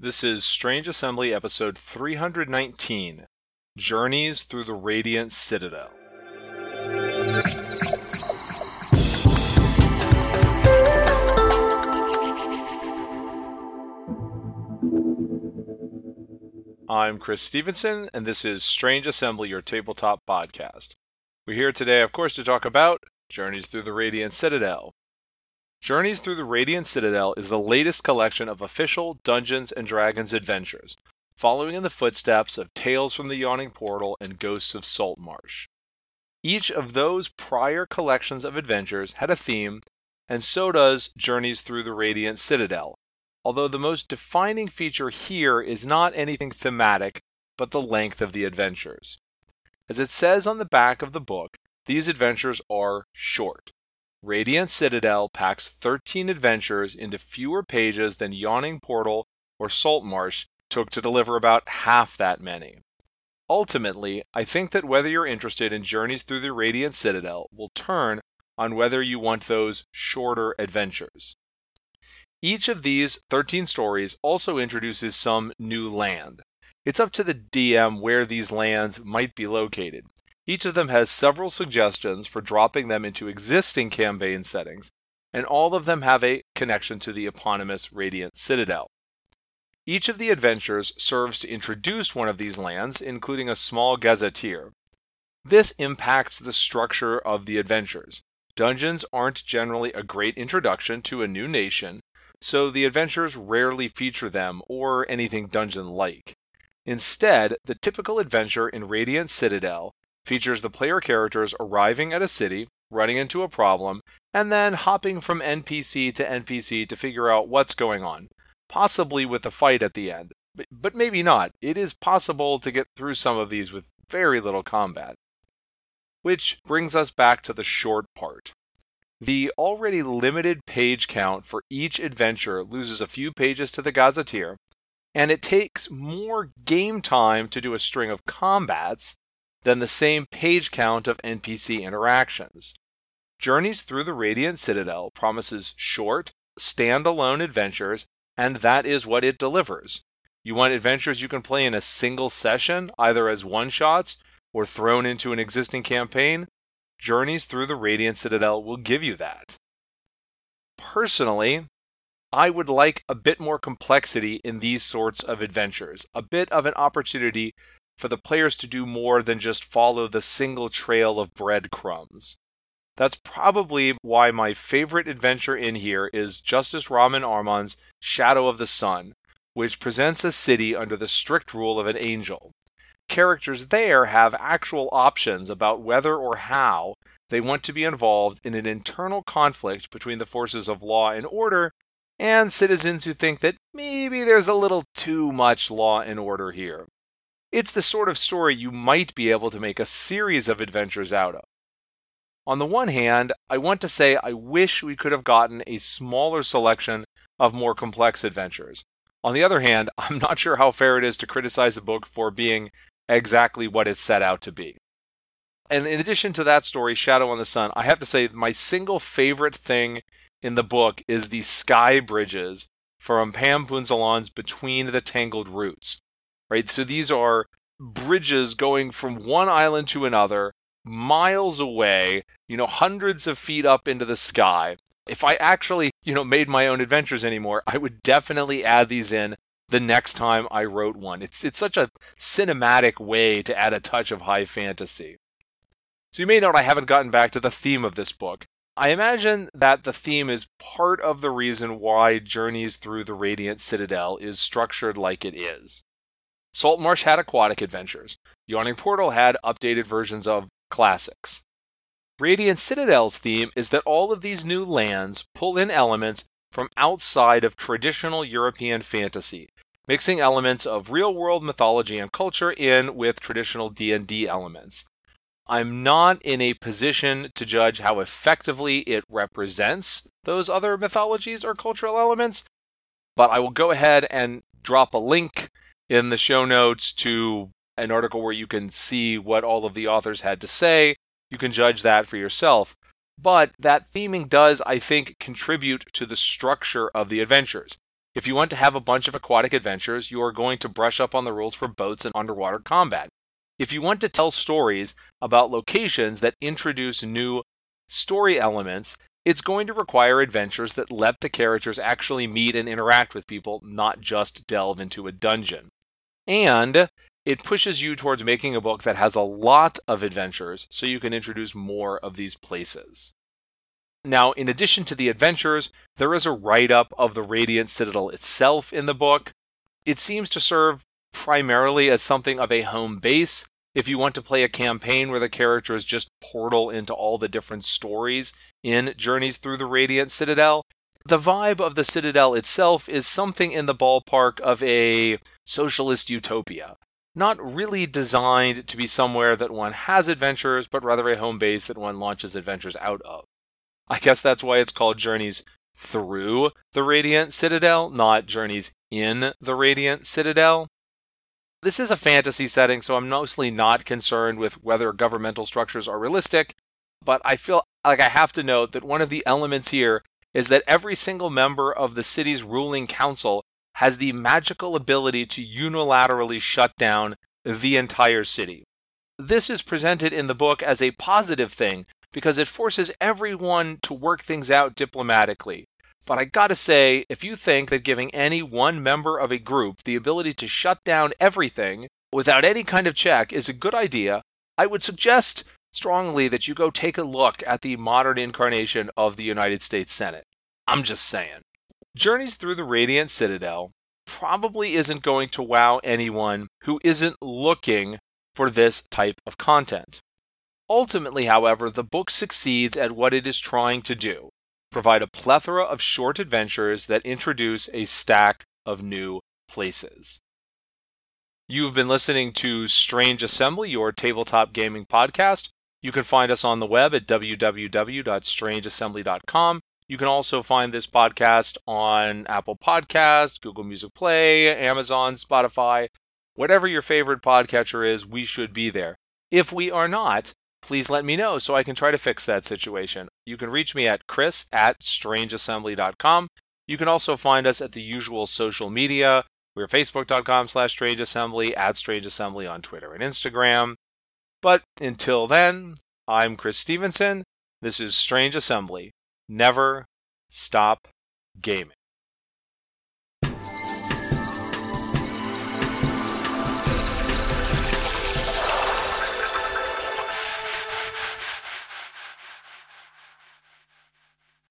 This is Strange Assembly episode 319 Journeys Through the Radiant Citadel. I'm Chris Stevenson, and this is Strange Assembly, your tabletop podcast. We're here today, of course, to talk about Journeys Through the Radiant Citadel. Journeys Through the Radiant Citadel is the latest collection of official Dungeons and Dragons adventures, following in the footsteps of Tales from the Yawning Portal and Ghosts of Saltmarsh. Each of those prior collections of adventures had a theme, and so does Journeys Through the Radiant Citadel, although the most defining feature here is not anything thematic, but the length of the adventures. As it says on the back of the book, these adventures are short. Radiant Citadel packs 13 adventures into fewer pages than Yawning Portal or Saltmarsh took to deliver about half that many. Ultimately, I think that whether you're interested in Journeys Through the Radiant Citadel will turn on whether you want those shorter adventures. Each of these 13 stories also introduces some new land. It's up to the DM where these lands might be located. Each of them has several suggestions for dropping them into existing campaign settings, and all of them have a connection to the eponymous Radiant Citadel. Each of the adventures serves to introduce one of these lands, including a small gazetteer. This impacts the structure of the adventures. Dungeons aren't generally a great introduction to a new nation, so the adventures rarely feature them or anything dungeon like. Instead, the typical adventure in Radiant Citadel features the player characters arriving at a city, running into a problem, and then hopping from NPC to NPC to figure out what's going on, possibly with a fight at the end. But, maybe not. It is possible to get through some of these with very little combat. Which brings us back to the short part. The already limited page count for each adventure loses a few pages to the Gazetteer, and it takes more game time to do a string of combats than the same page count of NPC interactions. Journeys Through the Radiant Citadel promises short, standalone adventures, and that is what it delivers. You want adventures you can play in a single session, either as one shots or thrown into an existing campaign? Journeys Through the Radiant Citadel will give you that. Personally, I would like a bit more complexity in these sorts of adventures, a bit of an opportunity for the players to do more than just follow the single trail of breadcrumbs. That's probably why my favorite adventure in here is Justice Ramin Arman's Shadow of the Sun, which presents a city under the strict rule of an angel characters there have actual options about whether or how they want to be involved in an internal conflict between the forces of law and order and citizens who think that maybe there's a little too much law and order here. It's the sort of story you might be able to make a series of adventures out of. On the one hand, I want to say I wish we could have gotten a smaller selection of more complex adventures. On the other hand, I'm not sure how fair it is to criticize a book for being exactly what it set out to be. And in addition to that story, Shadow on the Sun, I have to say my single favorite thing in the book is the sky bridges from Pam Punzalan's Between the Tangled Roots. Right? So these are bridges going from one island to another, miles away, you know, hundreds of feet up into the sky. If I actually, you know, made my own adventures anymore, I would definitely add these in the next time I wrote one. It's it's such a cinematic way to add a touch of high fantasy. So you may note I haven't gotten back to the theme of this book. I imagine that the theme is part of the reason why Journeys Through the Radiant Citadel is structured like it is. Saltmarsh had aquatic adventures. Yawning Portal had updated versions of classics. Radiant Citadel's theme is that all of these new lands pull in elements from outside of traditional European fantasy, mixing elements of real-world mythology and culture in with traditional D&D elements. I'm not in a position to judge how effectively it represents those other mythologies or cultural elements, but I will go ahead and drop a link in the show notes to an article where you can see what all of the authors had to say. You can judge that for yourself. But that theming does, I think, contribute to the structure of the adventures. If you want to have a bunch of aquatic adventures, you are going to brush up on the rules for boats and underwater combat. If you want to tell stories about locations that introduce new story elements, it's going to require adventures that let the characters actually meet and interact with people, not just delve into a dungeon. And it pushes you towards making a book that has a lot of adventures so you can introduce more of these places. Now, in addition to the adventures, there is a write up of the Radiant Citadel itself in the book. It seems to serve primarily as something of a home base if you want to play a campaign where the characters just portal into all the different stories in Journeys Through the Radiant Citadel. The vibe of the Citadel itself is something in the ballpark of a socialist utopia. Not really designed to be somewhere that one has adventures, but rather a home base that one launches adventures out of. I guess that's why it's called Journeys Through the Radiant Citadel, not Journeys in the Radiant Citadel. This is a fantasy setting, so I'm mostly not concerned with whether governmental structures are realistic, but I feel like I have to note that one of the elements here is that every single member of the city's ruling council has the magical ability to unilaterally shut down the entire city. This is presented in the book as a positive thing because it forces everyone to work things out diplomatically. But I gotta say, if you think that giving any one member of a group the ability to shut down everything without any kind of check is a good idea, I would suggest strongly that you go take a look at the modern incarnation of the United States Senate. I'm just saying. Journeys Through the Radiant Citadel probably isn't going to wow anyone who isn't looking for this type of content. Ultimately, however, the book succeeds at what it is trying to do provide a plethora of short adventures that introduce a stack of new places. You've been listening to Strange Assembly, your tabletop gaming podcast. You can find us on the web at www.strangeassembly.com. You can also find this podcast on Apple Podcasts, Google Music Play, Amazon, Spotify, whatever your favorite podcatcher is, we should be there. If we are not, please let me know so I can try to fix that situation. You can reach me at chris at strangeassembly.com. You can also find us at the usual social media. We're facebook.com slash strangeassembly, at strangeassembly on Twitter and Instagram. But until then, I'm Chris Stevenson. This is Strange Assembly. Never stop gaming.